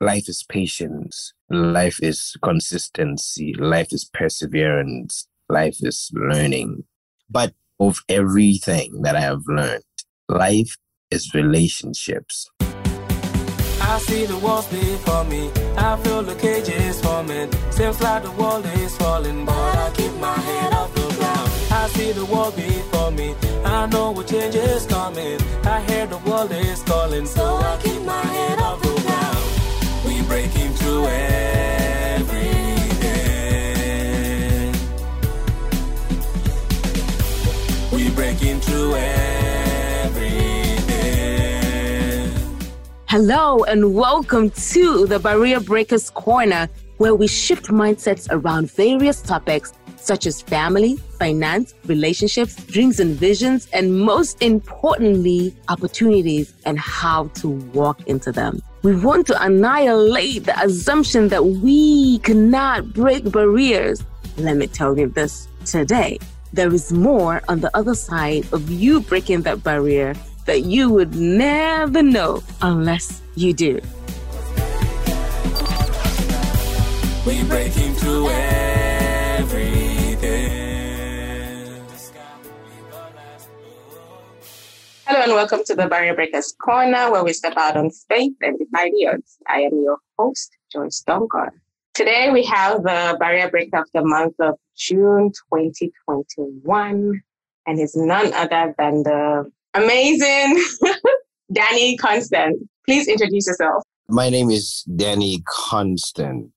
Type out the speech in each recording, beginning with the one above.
life is patience, life is consistency, life is perseverance, life is learning. But of everything that I have learned, life is relationships. I see the walls before me. I feel the cages forming. Seems like the world is falling, but I keep my head off the ground. I see the wall before me. I know what change is coming. I hear the world is calling, so I keep my head off the ground. Breaking through every day. We breaking through every day. Hello and welcome to the Barrier Breakers Corner, where we shift mindsets around various topics such as family, finance, relationships, dreams and visions, and most importantly, opportunities and how to walk into them. We want to annihilate the assumption that we cannot break barriers. Let me tell you this today. There is more on the other side of you breaking that barrier that you would never know unless you do. We breaking through Hello and welcome to the Barrier Breakers Corner, where we step out on faith and defy the odds. I am your host, Joyce Duncan. Today we have the Barrier Breaker of the month of June 2021, and is none other than the amazing Danny Constant. Please introduce yourself. My name is Danny Constant.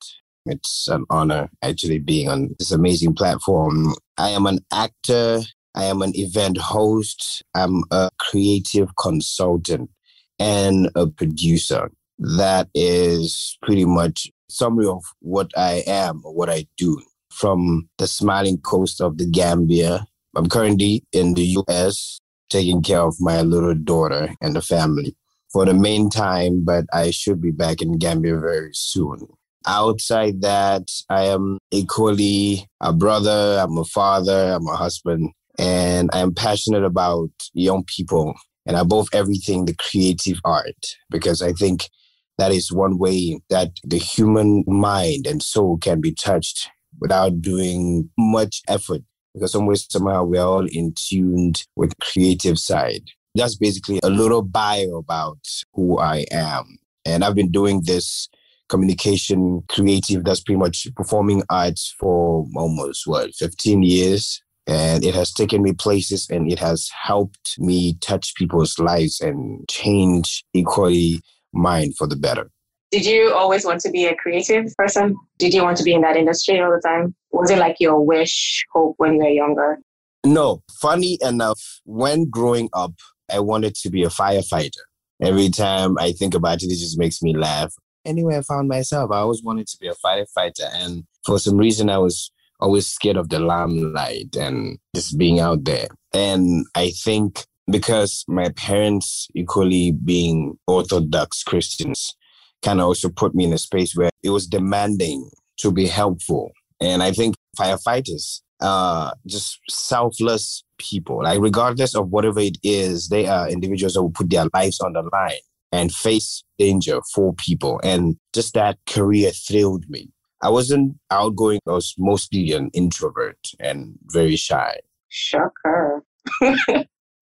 It's an honor actually being on this amazing platform. I am an actor, I am an event host. I'm a creative consultant and a producer. That is pretty much summary of what I am or what I do from the smiling coast of the Gambia. I'm currently in the US taking care of my little daughter and the family for the main time, but I should be back in Gambia very soon. Outside that, I am equally a brother, I'm a father, I'm a husband, and I'm passionate about young people and above everything, the creative art, because I think that is one way that the human mind and soul can be touched without doing much effort. Because some way, somehow, we're all in tuned with creative side. That's basically a little bio about who I am. And I've been doing this communication creative, that's pretty much performing arts for almost what, 15 years and it has taken me places and it has helped me touch people's lives and change equally mine for the better. Did you always want to be a creative person? Did you want to be in that industry all the time? Was it like your wish, hope when you were younger? No. Funny enough, when growing up, I wanted to be a firefighter. Every time I think about it, it just makes me laugh. Anyway, I found myself, I always wanted to be a firefighter. And for some reason, I was always scared of the limelight and just being out there. And I think because my parents equally being Orthodox Christians kind of also put me in a space where it was demanding to be helpful. And I think firefighters are just selfless people. Like regardless of whatever it is, they are individuals that will put their lives on the line and face danger for people. And just that career thrilled me. I wasn't outgoing. I was mostly an introvert and very shy. Shocker.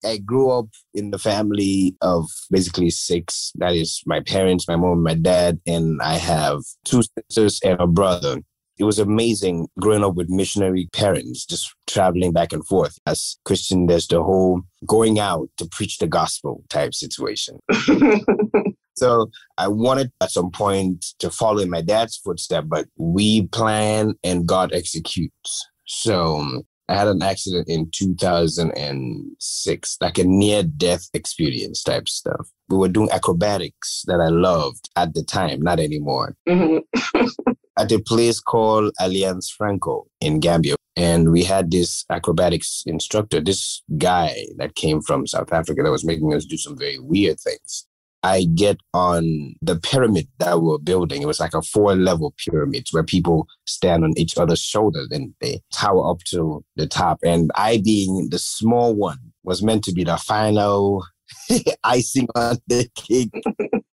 I grew up in the family of basically six. That is my parents, my mom, my dad, and I have two sisters and a brother. It was amazing growing up with missionary parents, just traveling back and forth. As Christian, there's the whole going out to preach the gospel type situation. So I wanted at some point to follow in my dad's footsteps, but we plan and God executes. So um, I had an accident in 2006, like a near death experience type stuff. We were doing acrobatics that I loved at the time, not anymore. Mm-hmm. at a place called Alliance Franco in Gambia. And we had this acrobatics instructor, this guy that came from South Africa that was making us do some very weird things. I get on the pyramid that we are building. It was like a four level pyramid where people stand on each other's shoulders and they tower up to the top. And I, being the small one, was meant to be the final icing on the cake.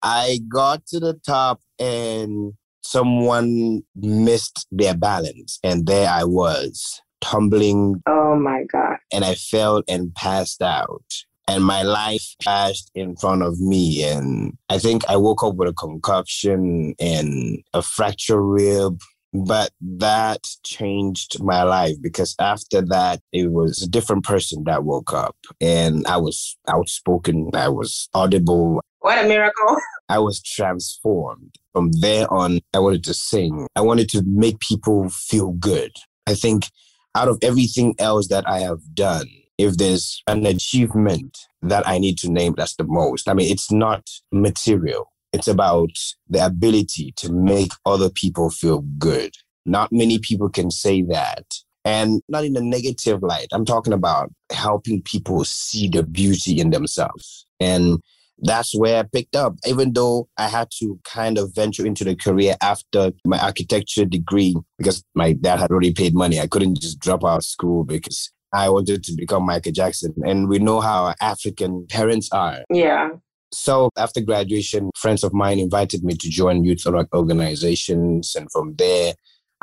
I got to the top and someone missed their balance. And there I was, tumbling. Oh my God. And I fell and passed out. And my life flashed in front of me. And I think I woke up with a concoction and a fractured rib but that changed my life because after that it was a different person that woke up. And i was outspoken i was audible. What a miracle. I was transformed. From there on i wanted to sing. I wanted to make people feel good. I think out of everything else that i have done if there's an achievement that i need to name that's the most i mean it's not material it's about the ability to make other people feel good. Not many people can say that. And not in a negative light. I'm talking about helping people see the beauty in themselves. And that's where I picked up, even though I had to kind of venture into the career after my architecture degree because my dad had already paid money. I couldn't just drop out of school because I wanted to become Michael Jackson. And we know how African parents are. Yeah. So after graduation, friends of mine invited me to join youth organizations. And from there,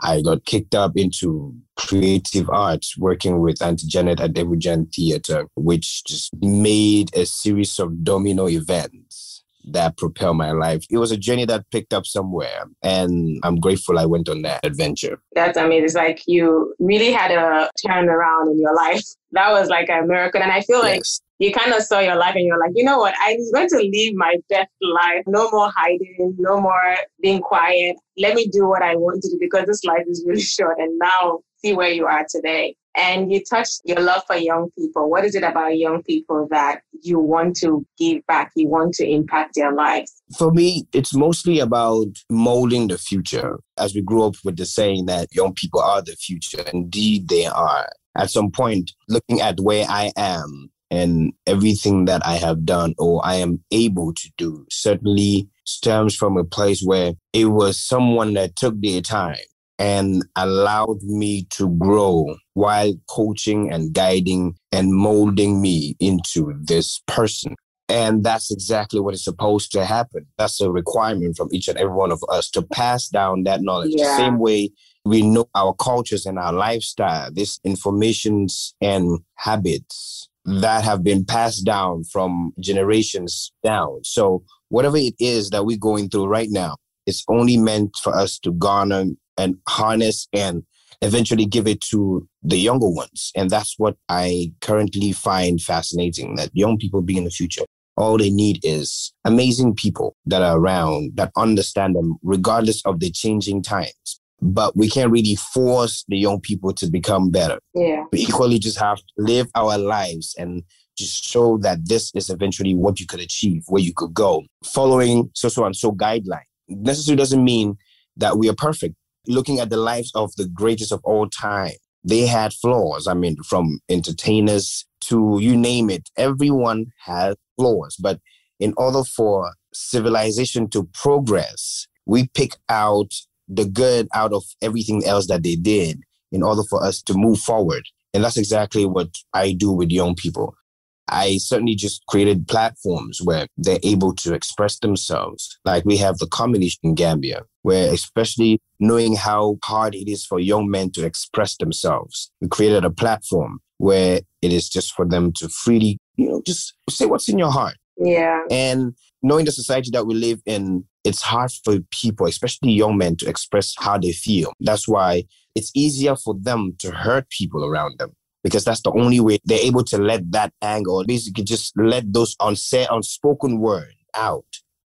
I got kicked up into creative arts, working with Auntie Janet at Evujan Theatre, which just made a series of domino events that propelled my life. It was a journey that picked up somewhere, and I'm grateful I went on that adventure. That's amazing. It's like you really had a turn around in your life. That was like a miracle. And I feel like yes you kind of saw your life and you're like, you know what? I'm going to live my best life. No more hiding, no more being quiet. Let me do what I want to do because this life is really short. And now see where you are today. And you touched your love for young people. What is it about young people that you want to give back? You want to impact their lives? For me, it's mostly about molding the future. As we grew up with the saying that young people are the future, indeed they are. At some point, looking at where I am and everything that I have done or I am able to do certainly stems from a place where it was someone that took their time and allowed me to grow while coaching and guiding and molding me into this person. And that's exactly what is supposed to happen. That's a requirement from each and every one of us to pass down that knowledge. Yeah. The same way we know our cultures and our lifestyle, these informations and habits that have been passed down from generations down. So whatever it is that we're going through right now, it's only meant for us to garner and harness and eventually give it to the younger ones. And that's what I currently find fascinating that young people be in the future. All they need is amazing people that are around that understand them regardless of the changing times but we can't really force the young people to become better. Yeah. We equally just have to live our lives and just show that this is eventually what you could achieve, where you could go. Following so so and so guideline necessarily doesn't mean that we are perfect. Looking at the lives of the greatest of all time, they had flaws. I mean, from entertainers to you name it, everyone had flaws. But in order for civilization to progress, we pick out the good out of everything else that they did in order for us to move forward. And that's exactly what I do with young people. I certainly just created platforms where they're able to express themselves. Like we have the comedy in Gambia, where especially knowing how hard it is for young men to express themselves, we created a platform where it is just for them to freely, you know, just say what's in your heart. Yeah. And knowing the society that we live in, it's hard for people, especially young men, to express how they feel. That's why it's easier for them to hurt people around them because that's the only way they're able to let that anger, or basically just let those unsaid, unspoken word out.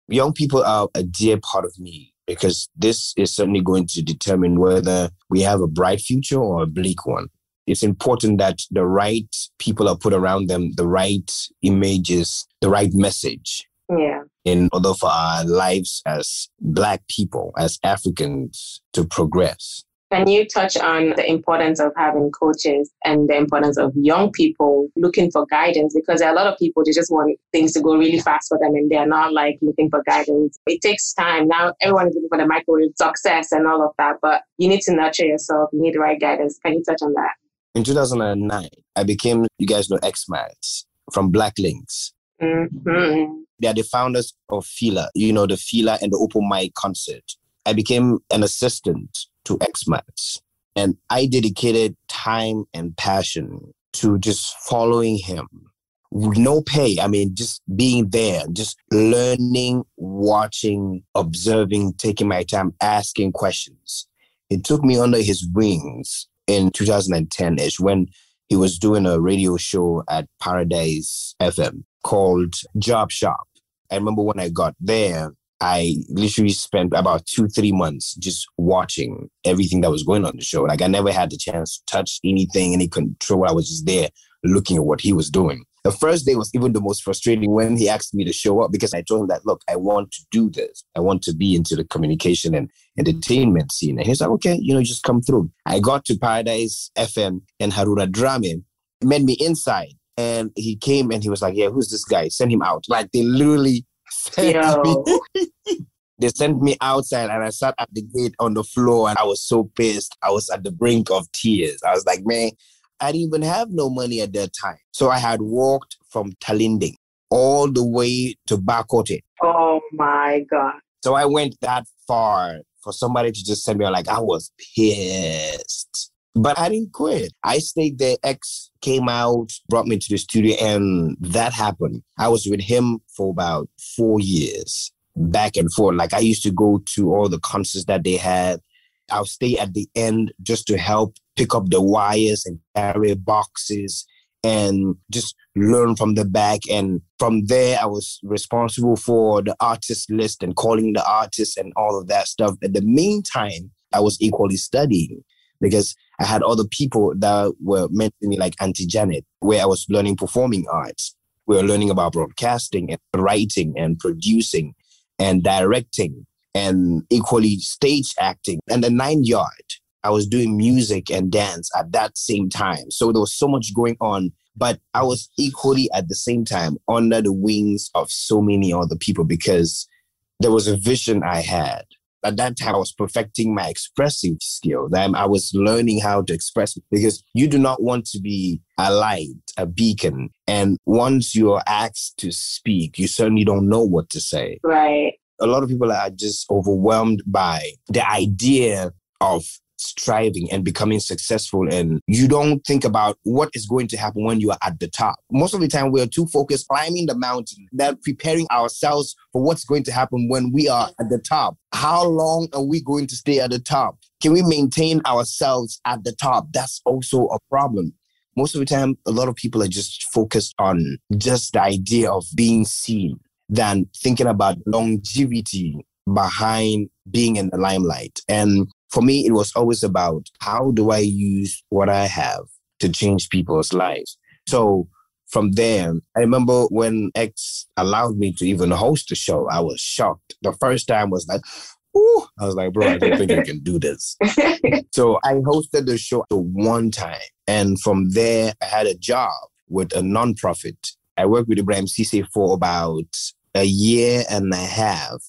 Young people are a dear part of me because this is certainly going to determine whether we have a bright future or a bleak one. It's important that the right people are put around them, the right images, the right message. Yeah. In order for our lives as Black people, as Africans to progress. Can you touch on the importance of having coaches and the importance of young people looking for guidance? Because there are a lot of people they just want things to go really fast for them and they're not like looking for guidance. It takes time. Now everyone is looking for the microwave success and all of that, but you need to nurture yourself. You need the right guidance. Can you touch on that? In 2009, I became, you guys know, X-Max from Black Links. Mm-hmm. They are the founders of Fila, you know, the Fila and the Open Mic concert. I became an assistant to X-Max and I dedicated time and passion to just following him no pay. I mean, just being there, just learning, watching, observing, taking my time, asking questions. It took me under his wings in 2010 ish when he was doing a radio show at Paradise FM called Job Shop. I remember when I got there, I literally spent about two, three months just watching everything that was going on the show. Like I never had the chance to touch anything, any control. I was just there looking at what he was doing. The first day was even the most frustrating when he asked me to show up because I told him that, look, I want to do this. I want to be into the communication and entertainment scene. And he's like, okay, you know, just come through. I got to Paradise FM and Haruna Drame met me inside. And he came and he was like, yeah, who's this guy? Send him out. Like they literally sent me. they sent me outside and I sat at the gate on the floor and I was so pissed. I was at the brink of tears. I was like, man, I didn't even have no money at that time. So I had walked from Talinding all the way to Bakote. Oh my God. So I went that far for somebody to just send me like I was pissed. But I didn't quit. I stayed there. X came out, brought me to the studio, and that happened. I was with him for about four years, back and forth. Like I used to go to all the concerts that they had. I'll stay at the end just to help pick up the wires and carry boxes and just learn from the back. And from there, I was responsible for the artist list and calling the artists and all of that stuff. At the meantime, I was equally studying because I had other people that were mentoring me, like Auntie Janet, where I was learning performing arts. We were learning about broadcasting and writing and producing and directing and equally stage acting and the nine yard. I was doing music and dance at that same time. So there was so much going on, but I was equally at the same time under the wings of so many other people because there was a vision I had. At that time, I was perfecting my expressive skill. Then I was learning how to express because you do not want to be a light, a beacon. And once you're asked to speak, you certainly don't know what to say. Right a lot of people are just overwhelmed by the idea of striving and becoming successful and you don't think about what is going to happen when you are at the top. Most of the time we're too focused climbing the mountain that preparing ourselves for what's going to happen when we are at the top. How long are we going to stay at the top? Can we maintain ourselves at the top? That's also a problem. Most of the time a lot of people are just focused on just the idea of being seen than thinking about longevity behind being in the limelight. And for me, it was always about how do I use what I have to change people's lives? So from there, I remember when X allowed me to even host the show, I was shocked. The first time was like, Ooh. I was like, bro, I don't think I can do this. so I hosted the show one time. And from there, I had a job with a nonprofit. I worked with Ibrahim Cisse for about a year and a half.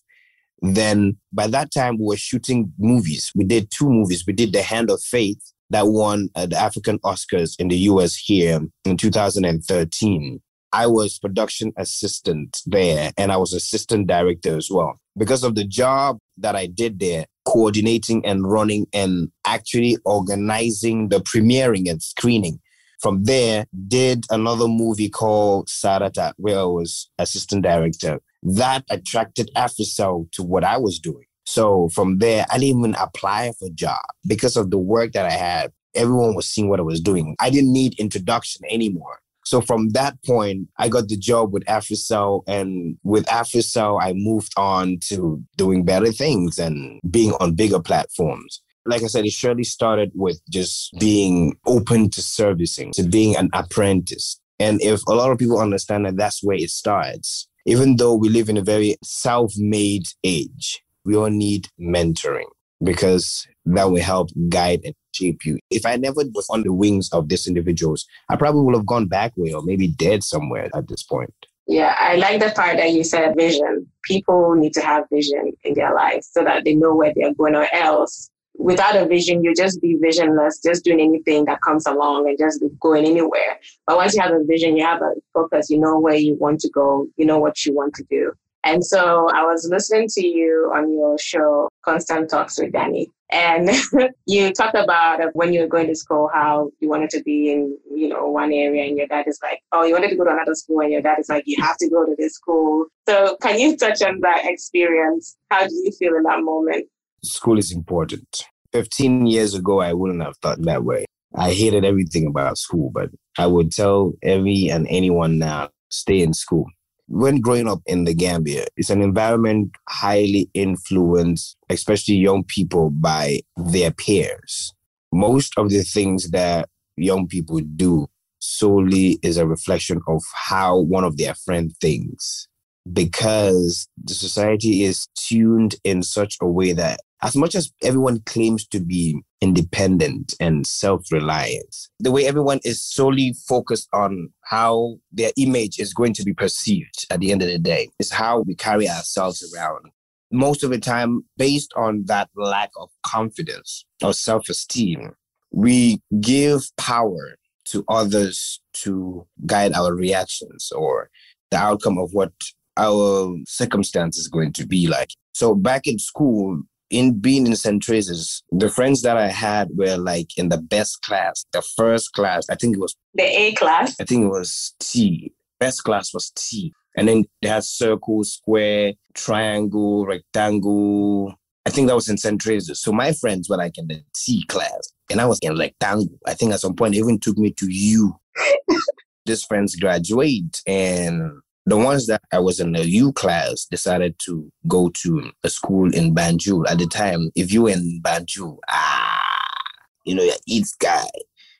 Then by that time, we were shooting movies. We did two movies. We did The Hand of Faith that won uh, the African Oscars in the US here in 2013. I was production assistant there and I was assistant director as well. Because of the job that I did there, coordinating and running and actually organizing the premiering and screening from there, did another movie called Sarata, where I was assistant director. That attracted Africell to what I was doing. So from there, I didn't even apply for a job because of the work that I had. Everyone was seeing what I was doing. I didn't need introduction anymore. So from that point, I got the job with Africell, and with Africell, I moved on to doing better things and being on bigger platforms like I said, it surely started with just being open to servicing, to being an apprentice. And if a lot of people understand that that's where it starts, even though we live in a very self made age, we all need mentoring because that will help guide and shape you. If I never was on the wings of these individuals, I probably would have gone back way or maybe dead somewhere at this point. Yeah, I like the part that you said vision. People need to have vision in their lives so that they know where they're going, or else without a vision, you just be visionless, just doing anything that comes along and just going anywhere. But once you have a vision, you have a focus, you know where you want to go, you know what you want to do. And so I was listening to you on your show, Constant Talks with Danny. And you talked about when you were going to school, how you wanted to be in, you know, one area and your dad is like, oh, you wanted to go to another school and your dad is like, you have to go to this school. So can you touch on that experience? How do you feel in that moment? School is important. 15 years ago, I wouldn't have thought that way. I hated everything about school, but I would tell every and anyone now, stay in school when growing up in the Gambia, it's an environment highly influenced, especially young people, by their peers. Most of the things that young people do solely is a reflection of how one of their friends thinks because the society is tuned in such a way that as much as everyone claims to be independent and self-reliant, the way everyone is solely focused on how their image is going to be perceived at the end of the day is how we carry ourselves around. Most of the time, based on that lack of confidence or self-esteem, we give power to others to guide our reactions or the outcome of what our circumstance is going to be like. So back in school, in being in St. The friends that I had were like in the best class, the first class. I think it was the A class. I think it was T. Best class was T. And then they had circle, square, triangle, rectangle. I think that was in St. So my friends were like in the T class, and I was in rectangle. I think at some point they even took me to U. These friends graduate, and the ones that I was in the U class decided to go to a school in Banjul. At the time, if you were in Banjul, ah, you know, you're guy.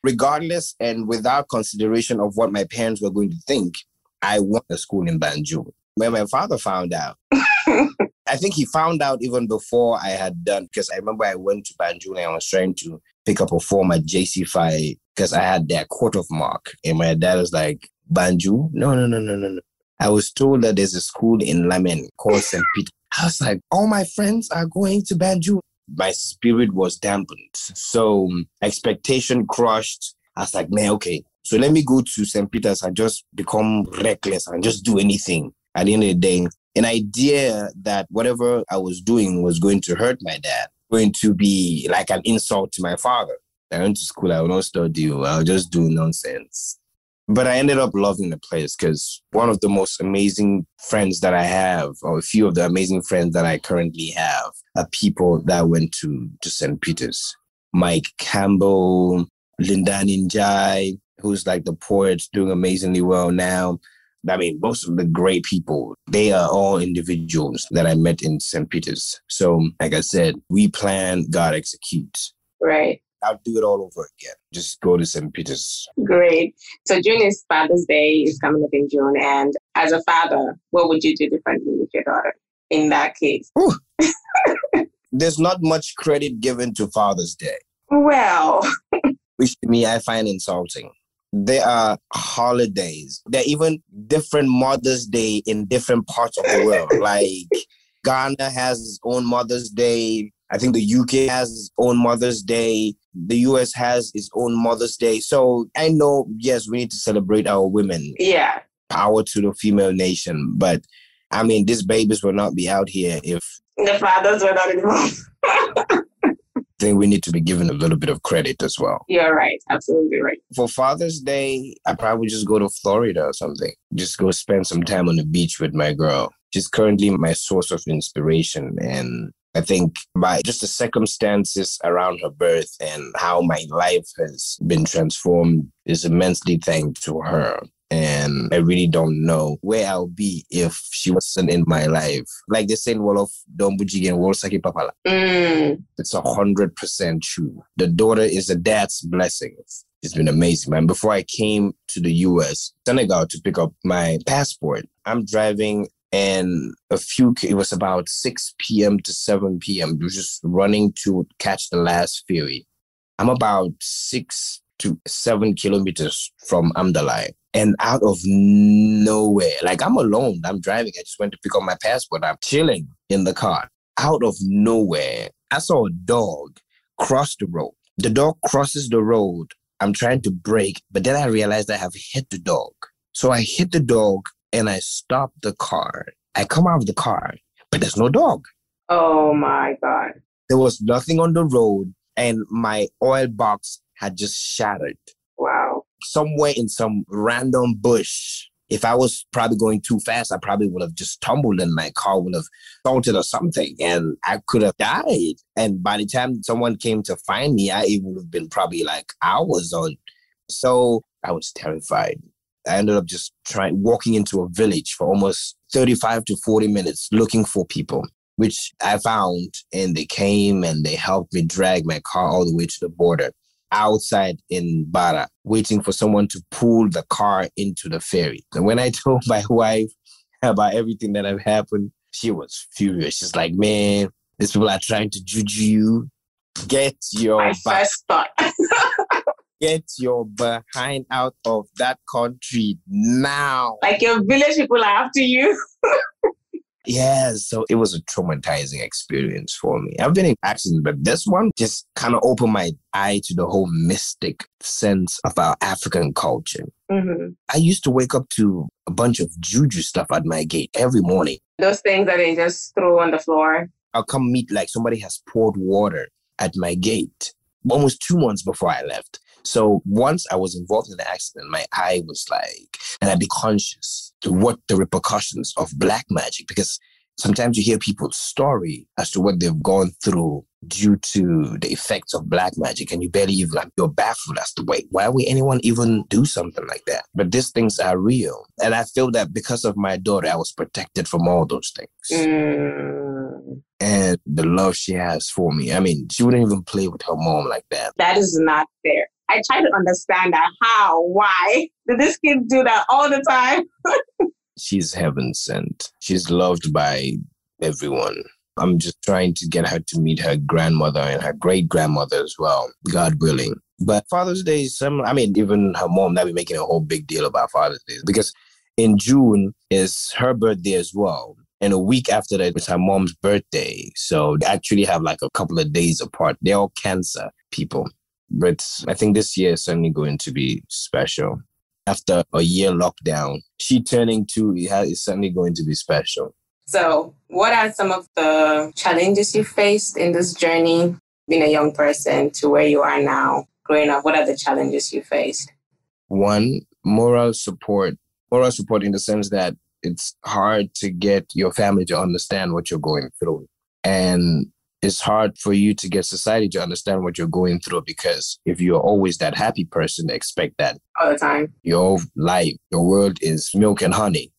Regardless and without consideration of what my parents were going to think, I went to school in Banjul. When my father found out, I think he found out even before I had done, because I remember I went to Banjul and I was trying to pick up a form at JC5 because I had that quarter of mark. And my dad was like, Banjul? No, no, no, no, no, no. I was told that there's a school in Lamin called St. Peter. I was like, all my friends are going to Banjul. My spirit was dampened. So um, expectation crushed. I was like, man, okay. So let me go to St. Peter's and just become reckless and just do anything. At the end of the day, an idea that whatever I was doing was going to hurt my dad, going to be like an insult to my father. I went to school, I will not study, I'll just do nonsense. But I ended up loving the place because one of the most amazing friends that I have, or a few of the amazing friends that I currently have, are people that went to, to St. Peter's. Mike Campbell, Lindani Njai, who's like the poet doing amazingly well now. I mean, most of the great people, they are all individuals that I met in St. Peter's. So, like I said, we plan, God executes. Right. I'll do it all over again. Just go to St. Peter's. Great. So June is Father's Day is coming up in June. And as a father, what would you do differently with your daughter in that case? There's not much credit given to Father's Day. Well, which to me I find insulting. There are holidays. There are even different Mother's Day in different parts of the world. like Ghana has its own Mother's Day. I think the UK has its own Mother's Day. The US has its own Mother's Day. So I know, yes, we need to celebrate our women. Yeah. Power to the female nation. But I mean, these babies will not be out here if the fathers were not involved. I think we need to be given a little bit of credit as well. You're right. Absolutely right. For Father's Day, I probably just go to Florida or something. Just go spend some time on the beach with my girl. She's currently my source of inspiration. And I think by just the circumstances around her birth and how my life has been transformed is immensely thanks to her. And I really don't know where I'll be if she wasn't in my life. Like they say in Wolof, Dombuji and Wolsaki Papala. Mm. It's a hundred percent true. The daughter is a dad's blessing. It's been amazing, man. Before I came to the US, Senegal to pick up my passport, I'm driving and a few it was about 6 p.m to 7 p.m we just running to catch the last ferry i'm about six to seven kilometers from amdalai and out of nowhere like i'm alone i'm driving i just went to pick up my passport i'm chilling in the car out of nowhere i saw a dog cross the road. The dog crosses the road. I'm trying to brake, but then I realized I have hit the dog. So I hit the dog and I stop the car. I come out of the car, but there's no dog. Oh my God. There was nothing on the road, and my oil box had just shattered. Wow. Somewhere in some random bush. If I was probably going too fast, I probably would have just tumbled and my car would have salted or something and I could have died. And by the time someone came to find me, I, it would have been probably like hours on. So I was terrified. I ended up just trying walking into a village for almost 35 to 40 minutes looking for people, which I found. And they came and they helped me drag my car all the way to the border outside in Barra, waiting for someone to pull the car into the ferry. And when I told my wife about everything that had happened, she was furious. She's like, man, these people are trying to juju you. Get your my first thought. get your behind out of that country now. Like your village people are after you. yeah, so it was a traumatizing experience for me. I've been in accidents, but this one just kind of opened my eye to the whole mystic sense of our African culture. Mm-hmm. I used to wake up to a bunch of juju stuff at my gate every morning. Those things that they just throw on the floor. I'll come meet like somebody has poured water at my gate almost two months before I left. So once I was involved in the accident, my eye was like, and I'd be conscious to what the repercussions of black magic, because sometimes you hear people's story as to what they've gone through due to the effects of black magic and you barely even like you're baffled as to wait why would anyone even do something like that? But these things are real and i feel that because of my daughter i was protected from all those things. Mm. and the love she has for me i mean she wouldn't even play with her mom like that. That is not fair I try to understand that. How? Why? Did this kid do that all the time? She's heaven sent. She's loved by everyone. I'm just trying to get her to meet her grandmother and her great grandmother as well, God willing. But Father's Day some, I mean, even her mom, that be making a whole big deal about Father's Day because in June is her birthday as well. And a week after that is her mom's birthday. So they actually have like a couple of days apart. They're all cancer people. But I think this year is certainly going to be special. After a year lockdown, she turning two is certainly going to be special. So, what are some of the challenges you faced in this journey, being a young person to where you are now, growing up? What are the challenges you faced? One, moral support. Moral support in the sense that it's hard to get your family to understand what you're going through. And it's hard for you to get society to understand what you're going through because if you're always that happy person, expect that all the time. Your life, your world is milk and honey.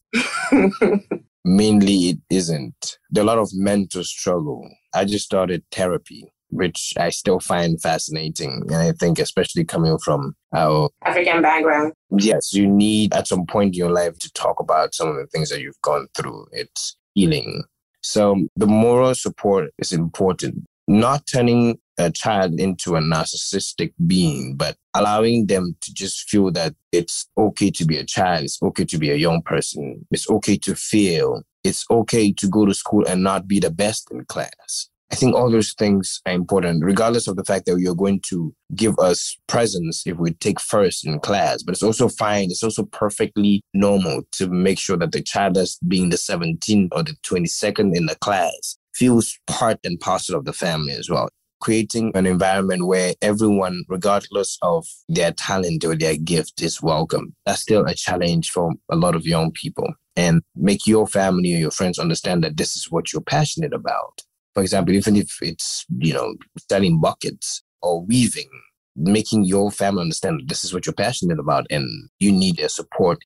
Mainly, it isn't. There are a lot of mental struggle. I just started therapy, which I still find fascinating. And I think, especially coming from our African background. Yes, you need at some point in your life to talk about some of the things that you've gone through. It's healing so the moral support is important. Not turning a child into a narcissistic being, but allowing them to just feel that it's okay to be a child, it's okay to be a young person, it's okay to feel, it's okay to go to school and not be the best in class. I think all those things are important, regardless of the fact that you're going to give us presents if we take first in class. But it's also fine. It's also perfectly normal to make sure that the child that's being the 17th or the 22nd in the class feels part and parcel of the family as well. Creating an environment where everyone, regardless of their talent or their gift, is welcome. That's still a challenge for a lot of young people. And make your family or your friends understand that this is what you're passionate about for example, even if it's, you know, selling buckets or weaving, making your family understand this is what you're passionate about and you need their support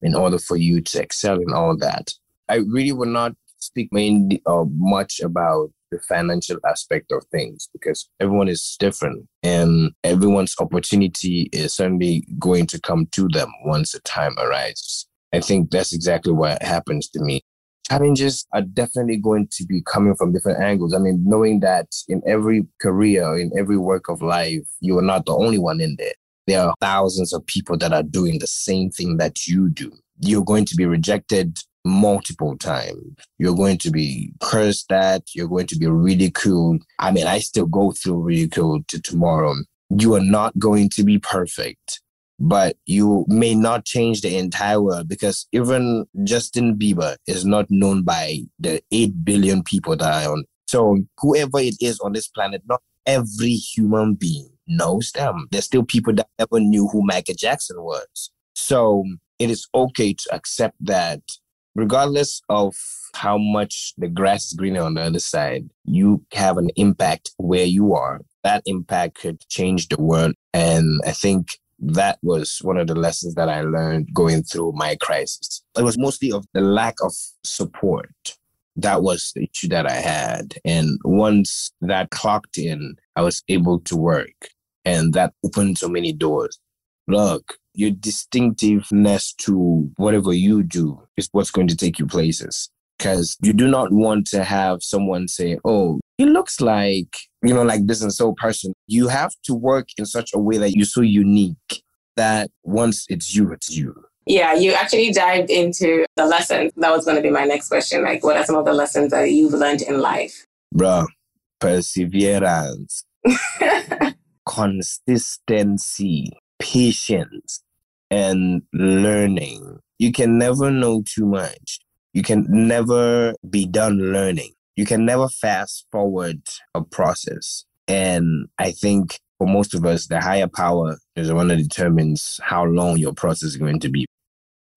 in order for you to excel in all that. I really would not speak mainly uh, much about the financial aspect of things because everyone is different and everyone's opportunity is certainly going to come to them once the time arises. I think that's exactly what happens to me challenges are definitely going to be coming from different angles. I mean, knowing that in every career, in every work of life, you are not the only one in there. There are thousands of people that are doing the same thing that you do. You're going to be rejected multiple times. You're going to be cursed at, you're going to be ridiculed. I mean, I still go through ridicule to tomorrow. You are not going to be perfect, but you may not change the entire world because even Justin Bieber is not known by the 8 billion people that are on. So, whoever it is on this planet, not every human being knows them. There's still people that never knew who Michael Jackson was. So, it is okay to accept that regardless of how much the grass is greener on the other side, you have an impact where you are. That impact could change the world. And I think that was one of the lessons that I learned going through my crisis. It was mostly of the lack of support. That was the issue that I had. And once that clocked in, I was able to work. And that opened so many doors. Look, your distinctiveness to whatever you do is what's going to take you places. Because you do not want to have someone say, oh, he looks like, you know, like this and so person. You have to work in such a way that you're so unique that once it's you, it's you. Yeah, you actually dived into the lessons. That was going to be my next question. Like, what are some of the lessons that you've learned in life? Bro, perseverance, consistency, patience and learning. You can never know too much. You can never be done learning. You can never fast forward a process. And I think for most of us, the higher power is the one that determines how long your process is going to be.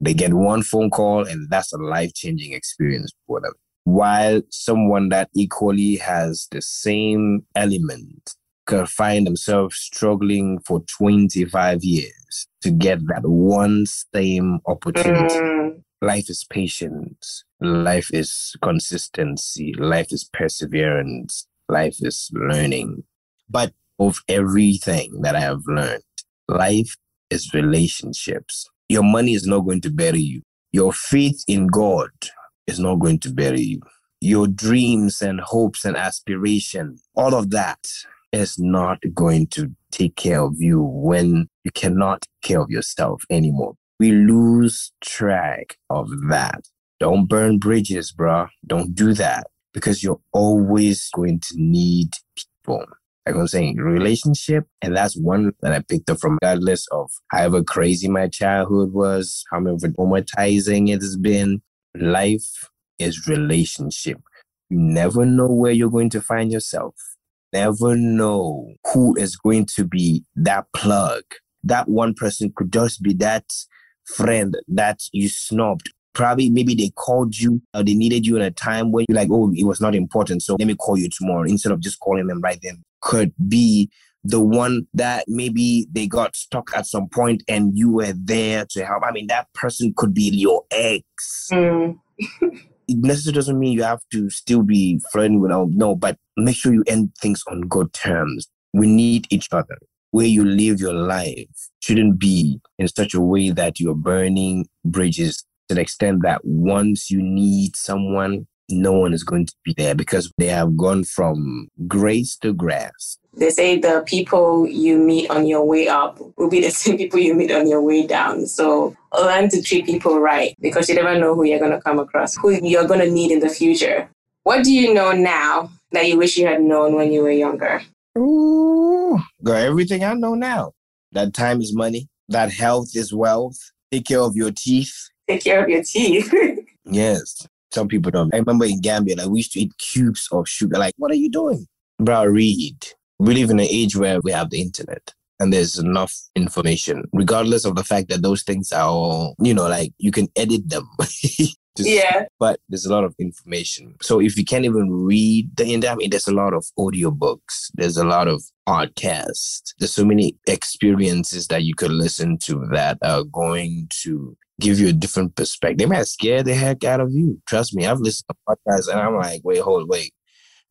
They get one phone call, and that's a life changing experience for them. While someone that equally has the same element could find themselves struggling for 25 years to get that one same opportunity. Mm. Life is patience. Life is consistency. Life is perseverance. Life is learning. But of everything that I have learned, life is relationships. Your money is not going to bury you. Your faith in God is not going to bury you. Your dreams and hopes and aspiration, all of that is not going to take care of you when you cannot take care of yourself anymore. We lose track of that. Don't burn bridges, bro. Don't do that because you're always going to need people. Like I'm saying, relationship, and that's one that I picked up from regardless of however crazy my childhood was, however traumatizing it has been. Life is relationship. You never know where you're going to find yourself never know who is going to be that plug. That one person could just be that friend that you snubbed. Probably maybe they called you or they needed you in a time when you're like, oh, it was not important. So let me call you tomorrow instead of just calling them right then. Could be the one that maybe they got stuck at some point and you were there to help. I mean, that person could be your ex. Mm. it necessarily doesn't mean you have to still be flirting with them. No, but make sure you end things on good terms. We need each other. Where you live your life shouldn't be in such a way that you're burning bridges to the extent that once you need someone, no one is going to be there because they have gone from grace to grass. They say the people you meet on your way up will be the same people you meet on your way down. So learn to treat people right because you never know who you're going to come across, who you're going to need in the future. What do you know now that you wish you had known when you were younger? Ooh, got everything I know now. That time is money. That health is wealth. Take care of your teeth. Take care of your teeth. yes. Some people don't. I remember in Gambia, like we used to eat cubes of sugar. Like, what are you doing? Bro, read. We live in an age where we have the internet and there's enough information, regardless of the fact that those things are all, you know, like you can edit them. yeah. But there's a lot of information. So if you can't even read the internet, I mean, there's a lot of audiobooks, there's a lot of podcasts, there's so many experiences that you could listen to that are going to give you a different perspective. They might scare the heck out of you. Trust me, I've listened to podcasts and I'm like, wait, hold, wait.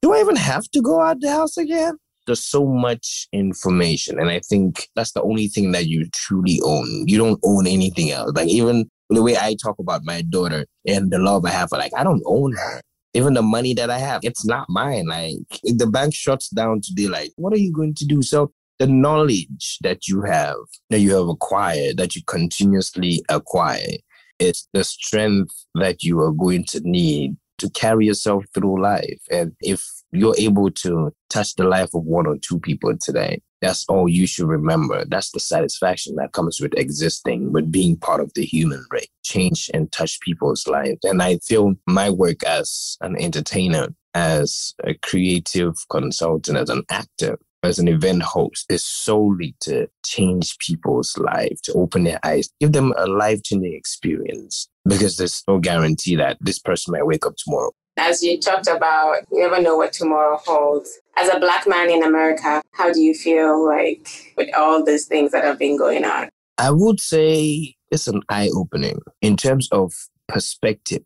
Do I even have to go out the house again? There's so much information. And I think that's the only thing that you truly own. You don't own anything else. Like even the way I talk about my daughter and the love I have for like I don't own her. Even the money that I have, it's not mine. Like if the bank shuts down today, like what are you going to do? So the knowledge that you have, that you have acquired, that you continuously acquire, It's the strength that you are going to need to carry yourself through life. And if you're able to touch the life of one or two people today, that's all you should remember. That's the satisfaction that comes with existing, with being part of the human race, change and touch people's lives. And I feel my work as an entertainer, as a creative consultant, as an actor, as an event host is solely to change people's life, to open their eyes, give them a life changing experience because there's no guarantee that this person might wake up tomorrow. As you talked about, you never know what tomorrow holds. As a black man in America, how do you feel like with all these things that have been going on? I would say it's an eye opening in terms of perspective.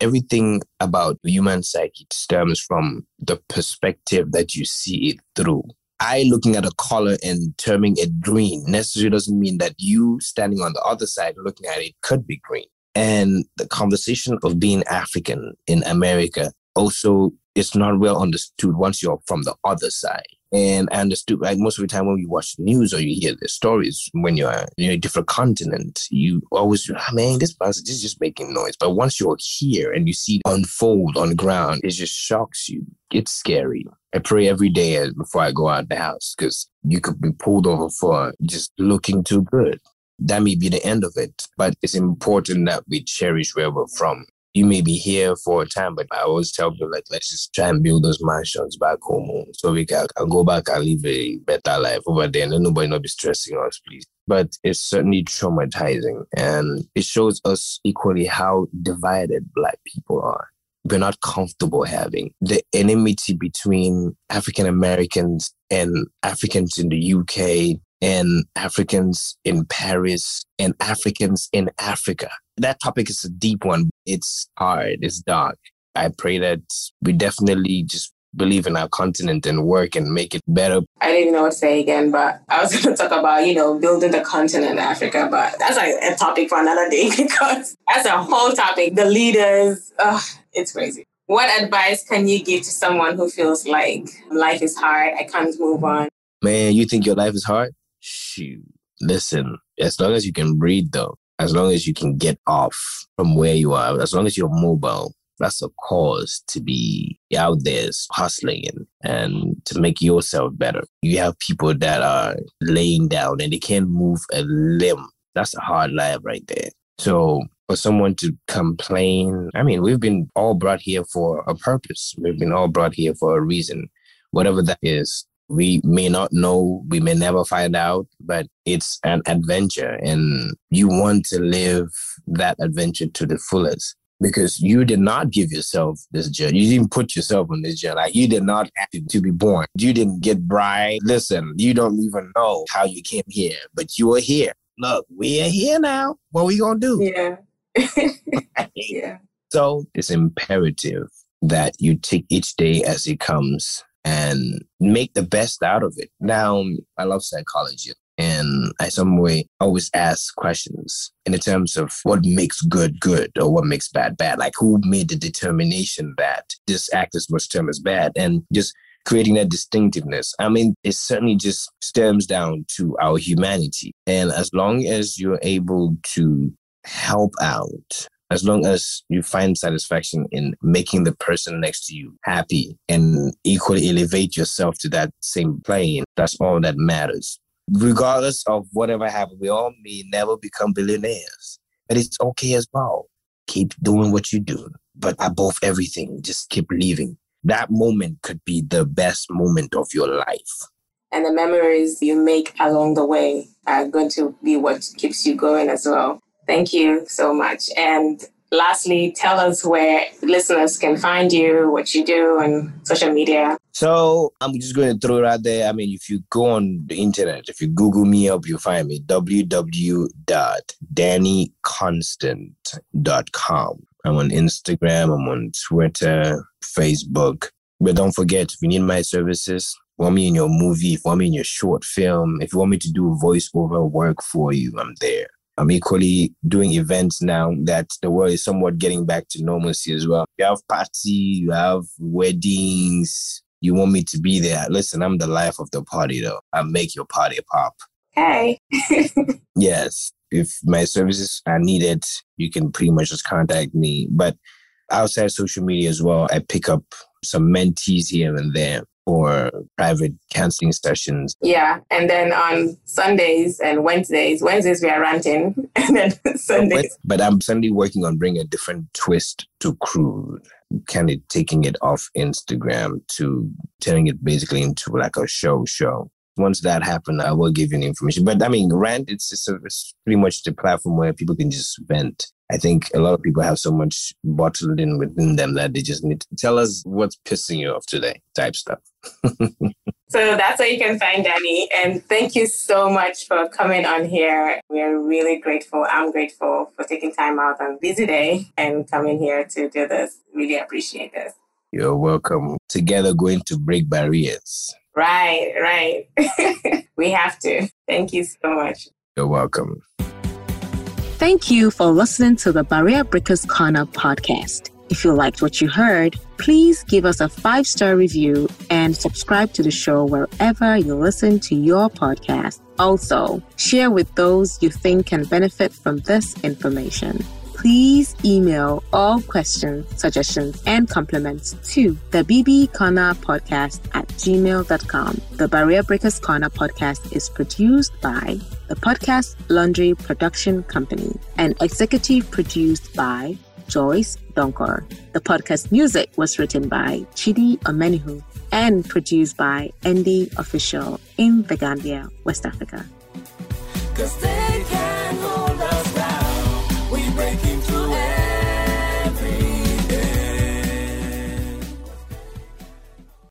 Everything about human psyche stems from the perspective that you see it through. I looking at a color and terming it green necessarily doesn't mean that you standing on the other side looking at it could be green. And the conversation of being African in America also is not well understood once you're from the other side. And I understood, like most of the time when you watch news or you hear the stories, when you're in a different continent, you always, oh, man, this person is just making noise. But once you're here and you see unfold on the ground, it just shocks you. It's scary. I pray every day uh, before I go out the house because you could be pulled over for just looking too good that may be the end of it. But it's important that we cherish where we're from. You may be here for a time, but I always tell people like let's just try and build those mansions back home oh, so we can, can go back and live a better life over there and nobody not be stressing us, please. But it's certainly traumatizing and it shows us equally how divided black people are we're not comfortable having. The enmity between African Americans and Africans in the UK and Africans in Paris and Africans in Africa. That topic is a deep one. It's hard, it's dark. I pray that we definitely just believe in our continent and work and make it better. I didn't know what to say again, but I was going to talk about, you know, building the continent in Africa, but that's like a topic for another day because that's a whole topic. The leaders, ugh, it's crazy. What advice can you give to someone who feels like life is hard? I can't move on. Man, you think your life is hard? shoot, listen, as long as you can breathe though, as long as you can get off from where you are, as long as you're mobile, that's a cause to be out there hustling and, and to make yourself better. You have people that are laying down and they can't move a limb. That's a hard life right there. So for someone to complain, I mean, we've been all brought here for a purpose. We've been all brought here for a reason, whatever that is we may not know, we may never find out, but it's an adventure and you want to live that adventure to the fullest because you did not give yourself this journey. You didn't put yourself on this journey. Like you did not have to be born. You didn't get bride. Listen, you don't even know how you came here, but you are here. Look, we are here now. What are we gonna do? Yeah. yeah. So it's imperative that you take each day as it comes and make the best out of it. Now, I love psychology. And I some way always ask questions in the terms of what makes good good or what makes bad bad. Like who made the determination that this act is what's termed as bad and just creating that distinctiveness. I mean, it certainly just stems down to our humanity. And as long as you're able to help out as long as you find satisfaction in making the person next to you happy and equally elevate yourself to that same plane, that's all that matters. Regardless of whatever happens, we all may never become billionaires, but it's okay as well. Keep doing what you do, but above everything, just keep living. That moment could be the best moment of your life. And the memories you make along the way are going to be what keeps you going as well. Thank you so much. And lastly, tell us where listeners can find you, what you do, and social media. So I'm just going to throw it out there. I mean, if you go on the internet, if you Google me up, you'll find me www.dannyconstant.com. I'm on Instagram, I'm on Twitter, Facebook. But don't forget, if you need my services, want me in your movie, if you want me in your short film, if you want me to do voiceover work for you, I'm there. I'm equally doing events now that the world is somewhat getting back to normalcy as well. You have party, you have weddings. You want me to be there? Listen, I'm the life of the party, though. I make your party pop. Hey. yes. If my services are needed, you can pretty much just contact me. But outside social media as well, I pick up some mentees here and there or private counseling sessions. Yeah. And then on Sundays and Wednesdays, Wednesdays we are ranting. And then Sundays. But I'm suddenly working on bringing a different twist to crude, kind of taking it off Instagram to turning it basically into like a show show. Once that happens, I will give you the information. But I mean, rant, it's, it's, a, it's pretty much the platform where people can just vent. I think a lot of people have so much bottled in within them that they just need to tell us what's pissing you off today, type stuff. so that's where you can find Danny. And thank you so much for coming on here. We're really grateful. I'm grateful for taking time out on busy day and coming here to do this. Really appreciate this. You're welcome. Together, going to break barriers. Right, right. we have to. Thank you so much. You're welcome. Thank you for listening to the Barrier Breakers Corner podcast. If you liked what you heard, please give us a five star review and subscribe to the show wherever you listen to your podcast. Also, share with those you think can benefit from this information please email all questions, suggestions, and compliments to the BB Corner Podcast at gmail.com. The Barrier Breakers Corner podcast is produced by the Podcast Laundry Production Company and executive produced by Joyce Donkor. The podcast music was written by Chidi Omenihu and produced by Andy Official in The Gambia, West Africa.